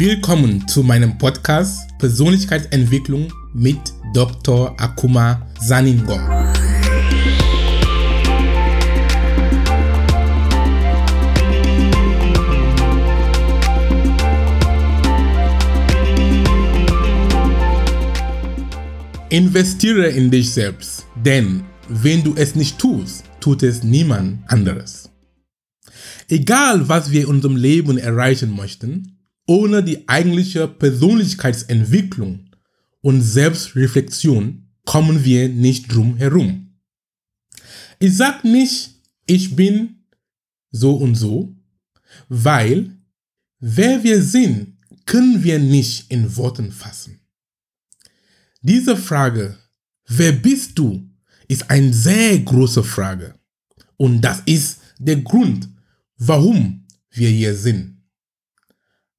Willkommen zu meinem Podcast Persönlichkeitsentwicklung mit Dr. Akuma Saningom. Investiere in dich selbst, denn wenn du es nicht tust, tut es niemand anderes. Egal, was wir in unserem Leben erreichen möchten, ohne die eigentliche Persönlichkeitsentwicklung und Selbstreflexion kommen wir nicht drum herum. Ich sag nicht, ich bin so und so, weil wer wir sind, können wir nicht in Worten fassen. Diese Frage, wer bist du, ist eine sehr große Frage. Und das ist der Grund, warum wir hier sind.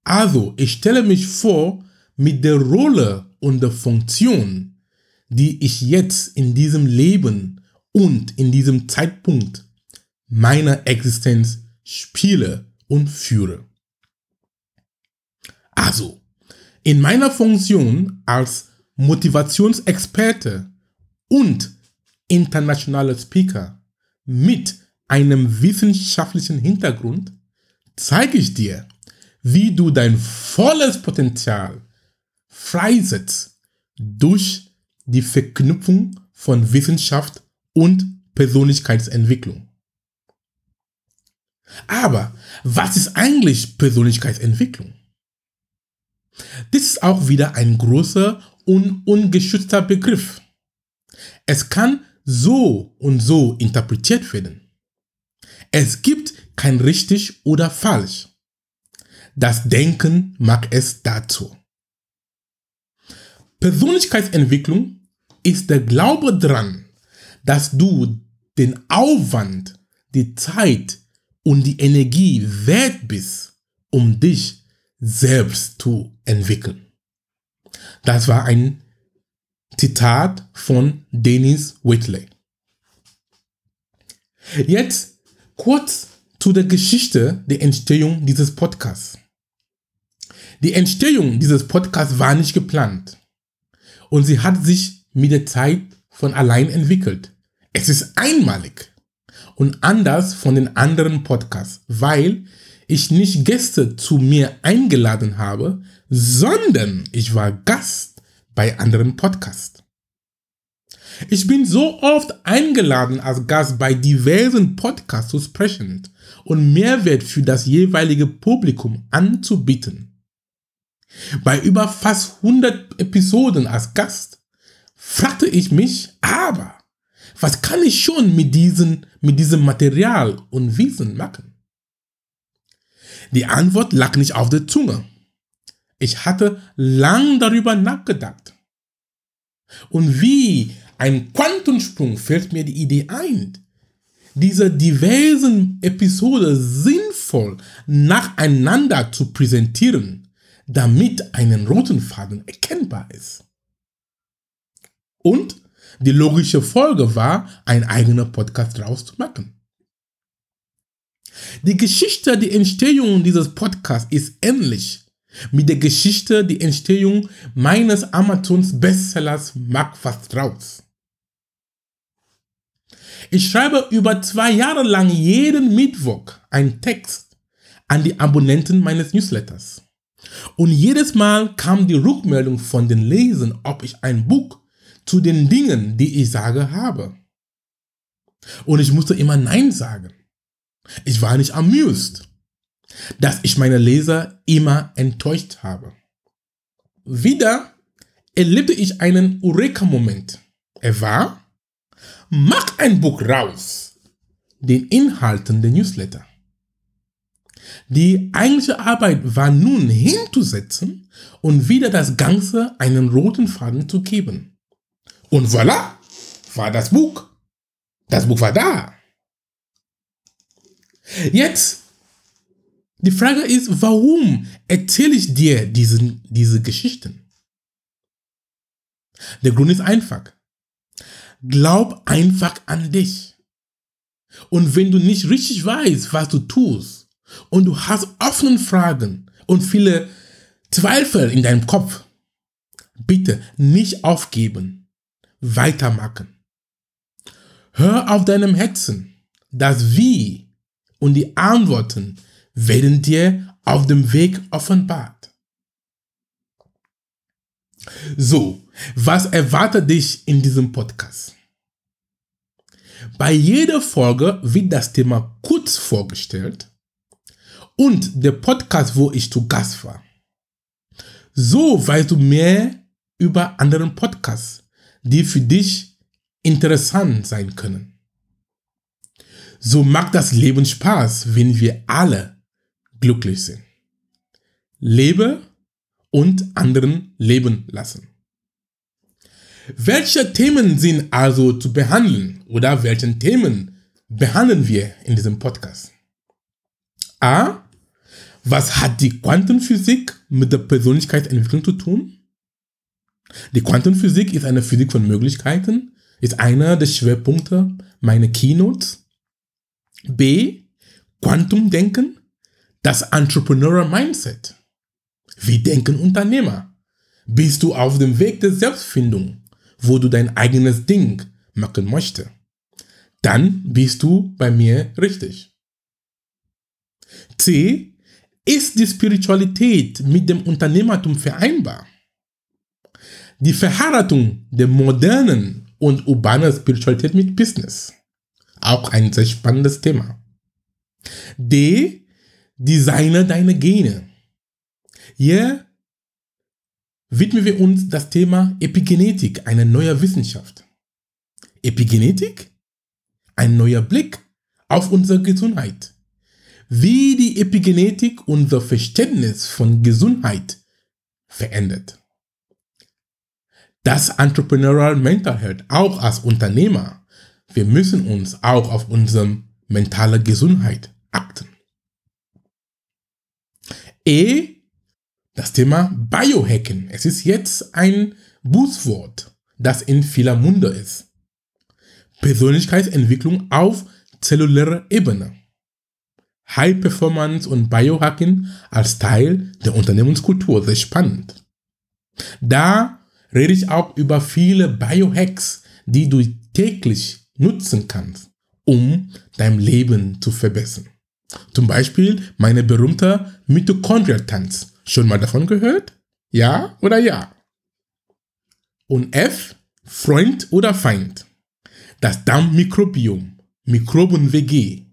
Also, ich stelle mich vor mit der Rolle und der Funktion, die ich jetzt in diesem Leben und in diesem Zeitpunkt meiner Existenz spiele und führe. Also, in meiner Funktion als Motivationsexperte und internationaler Speaker mit einem wissenschaftlichen Hintergrund zeige ich dir, wie du dein volles Potenzial freisetzt durch die Verknüpfung von Wissenschaft und Persönlichkeitsentwicklung. Aber was ist eigentlich Persönlichkeitsentwicklung? Das ist auch wieder ein großer und ungeschützter Begriff. Es kann so und so interpretiert werden. Es gibt kein richtig oder falsch. Das Denken mag es dazu. Persönlichkeitsentwicklung ist der Glaube daran, dass du den Aufwand, die Zeit und die Energie wert bist, um dich selbst zu entwickeln. Das war ein Zitat von Dennis Whitley. Jetzt kurz zu der Geschichte der Entstehung dieses Podcasts. Die Entstehung dieses Podcasts war nicht geplant und sie hat sich mit der Zeit von allein entwickelt. Es ist einmalig und anders von den anderen Podcasts, weil ich nicht Gäste zu mir eingeladen habe, sondern ich war Gast bei anderen Podcasts. Ich bin so oft eingeladen als Gast bei diversen Podcasts zu sprechen und Mehrwert für das jeweilige Publikum anzubieten. Bei über fast 100 Episoden als Gast fragte ich mich, aber was kann ich schon mit, diesen, mit diesem Material und Wissen machen? Die Antwort lag nicht auf der Zunge. Ich hatte lang darüber nachgedacht. Und wie ein Quantensprung fällt mir die Idee ein, diese diversen Episoden sinnvoll nacheinander zu präsentieren damit einen roten Faden erkennbar ist. Und die logische Folge war, ein eigener Podcast draus zu machen. Die Geschichte der Entstehung dieses Podcasts ist ähnlich mit der Geschichte der Entstehung meines Amazons Bestsellers Mag was draus. Ich schreibe über zwei Jahre lang jeden Mittwoch einen Text an die Abonnenten meines Newsletters. Und jedes Mal kam die Rückmeldung von den Lesern, ob ich ein Buch zu den Dingen, die ich sage, habe. Und ich musste immer Nein sagen. Ich war nicht amused, dass ich meine Leser immer enttäuscht habe. Wieder erlebte ich einen Eureka-Moment. Er war, mach ein Buch raus, den Inhalten der Newsletter. Die eigentliche Arbeit war nun hinzusetzen und wieder das Ganze einen roten Faden zu geben. Und voilà, war das Buch. Das Buch war da. Jetzt, die Frage ist, warum erzähle ich dir diesen, diese Geschichten? Der Grund ist einfach. Glaub einfach an dich. Und wenn du nicht richtig weißt, was du tust, und du hast offene Fragen und viele Zweifel in deinem Kopf. Bitte nicht aufgeben. Weitermachen. Hör auf deinem Herzen. Das Wie und die Antworten werden dir auf dem Weg offenbart. So, was erwartet dich in diesem Podcast? Bei jeder Folge wird das Thema kurz vorgestellt und der Podcast, wo ich zu Gast war. So weißt du mehr über anderen Podcasts, die für dich interessant sein können. So macht das Leben Spaß, wenn wir alle glücklich sind. Lebe und anderen leben lassen. Welche Themen sind also zu behandeln oder welchen Themen behandeln wir in diesem Podcast? A. Was hat die Quantenphysik mit der Persönlichkeitsentwicklung zu tun? Die Quantenphysik ist eine Physik von Möglichkeiten, ist einer der Schwerpunkte meiner Keynotes. B. Quantumdenken, das Entrepreneurial Mindset. Wie denken Unternehmer? Bist du auf dem Weg der Selbstfindung, wo du dein eigenes Ding machen möchtest? Dann bist du bei mir richtig. C. Ist die Spiritualität mit dem Unternehmertum vereinbar? Die Verheiratung der modernen und urbanen Spiritualität mit Business. Auch ein sehr spannendes Thema. D. Designer deiner Gene. Hier widmen wir uns das Thema Epigenetik, eine neue Wissenschaft. Epigenetik? Ein neuer Blick auf unsere Gesundheit wie die Epigenetik unser Verständnis von Gesundheit verändert. Das Entrepreneurial Mental Health, auch als Unternehmer, wir müssen uns auch auf unsere mentale Gesundheit achten. E, das Thema Biohacken. Es ist jetzt ein Bußwort, das in vieler Munde ist. Persönlichkeitsentwicklung auf zellulärer Ebene. High Performance und Biohacking als Teil der Unternehmenskultur. Sehr spannend. Da rede ich auch über viele Biohacks, die du täglich nutzen kannst, um dein Leben zu verbessern. Zum Beispiel meine berühmte Mitochondrial-Tanz. Schon mal davon gehört? Ja oder ja? Und F, Freund oder Feind. Das Darmmikrobiom, Mikroben-WG,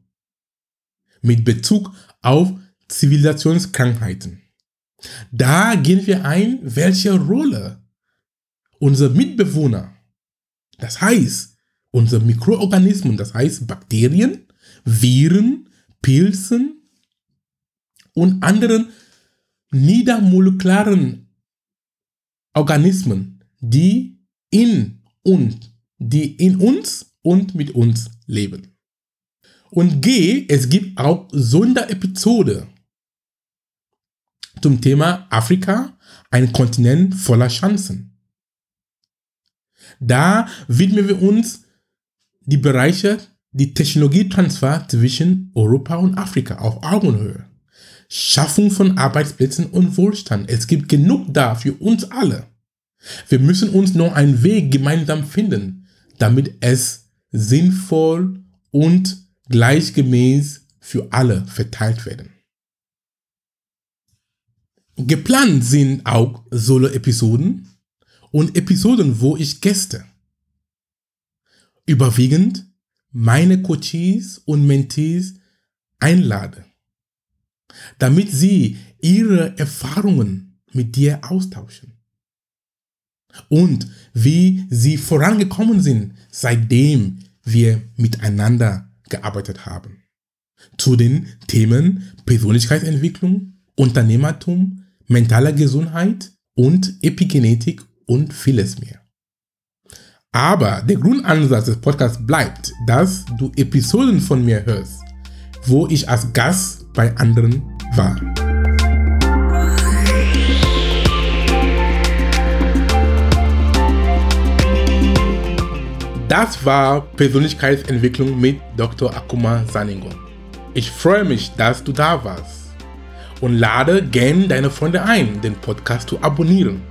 mit Bezug auf Zivilisationskrankheiten. Da gehen wir ein, welche Rolle unsere Mitbewohner, das heißt unsere Mikroorganismen, das heißt Bakterien, Viren, Pilzen und anderen niedermolekularen Organismen, die in und die in uns und mit uns leben. Und G, es gibt auch Sonderepisode zum Thema Afrika, ein Kontinent voller Chancen. Da widmen wir uns die Bereiche, die Technologietransfer zwischen Europa und Afrika auf Augenhöhe. Schaffung von Arbeitsplätzen und Wohlstand. Es gibt genug da für uns alle. Wir müssen uns nur einen Weg gemeinsam finden, damit es sinnvoll und gleichgemäß für alle verteilt werden. Geplant sind auch Solo-Episoden und Episoden, wo ich Gäste, überwiegend meine Coaches und Mentees einlade, damit sie ihre Erfahrungen mit dir austauschen und wie sie vorangekommen sind, seitdem wir miteinander gearbeitet haben. Zu den Themen Persönlichkeitsentwicklung, Unternehmertum, mentale Gesundheit und Epigenetik und vieles mehr. Aber der Grundansatz des Podcasts bleibt, dass du Episoden von mir hörst, wo ich als Gast bei anderen war. Das war Persönlichkeitsentwicklung mit Dr. Akuma Saningon. Ich freue mich, dass du da warst. und lade gern deine Freunde ein, den Podcast zu abonnieren.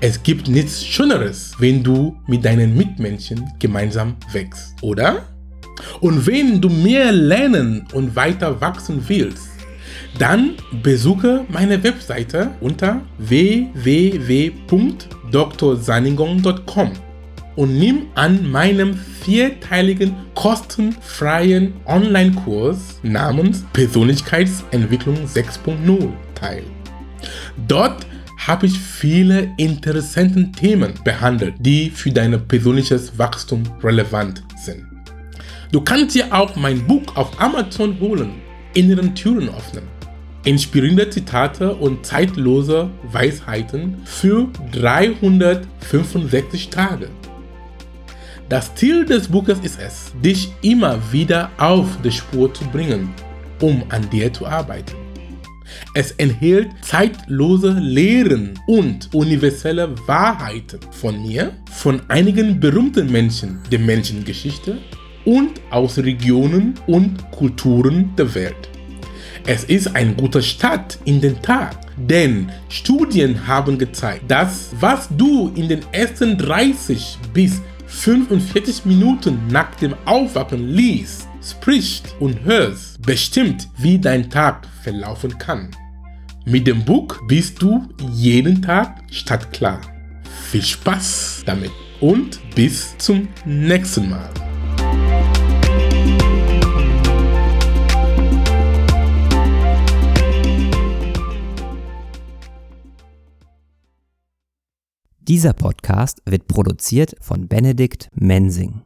Es gibt nichts Schöneres, wenn du mit deinen Mitmenschen gemeinsam wächst, oder? Und wenn du mehr lernen und weiter wachsen willst, dann besuche meine Webseite unter www.drsaningong.com und nimm an meinem vierteiligen kostenfreien Online-Kurs namens Persönlichkeitsentwicklung 6.0 teil. Dort habe ich viele interessante Themen behandelt, die für dein persönliches Wachstum relevant sind. Du kannst dir auch mein Buch auf Amazon holen, Inneren Türen öffnen. Inspirierende Zitate und zeitlose Weisheiten für 365 Tage. Das Ziel des Buches ist es, dich immer wieder auf die Spur zu bringen, um an dir zu arbeiten. Es enthält zeitlose Lehren und universelle Wahrheiten von mir, von einigen berühmten Menschen der Menschengeschichte und aus Regionen und Kulturen der Welt. Es ist ein guter Start in den Tag, denn Studien haben gezeigt, dass was du in den ersten 30 bis 45 Minuten nach dem Aufwachen liest, sprichst und hörst, bestimmt, wie dein Tag verlaufen kann. Mit dem Buch bist du jeden Tag stadtklar. Viel Spaß damit und bis zum nächsten Mal. Dieser Podcast wird produziert von Benedikt Mensing.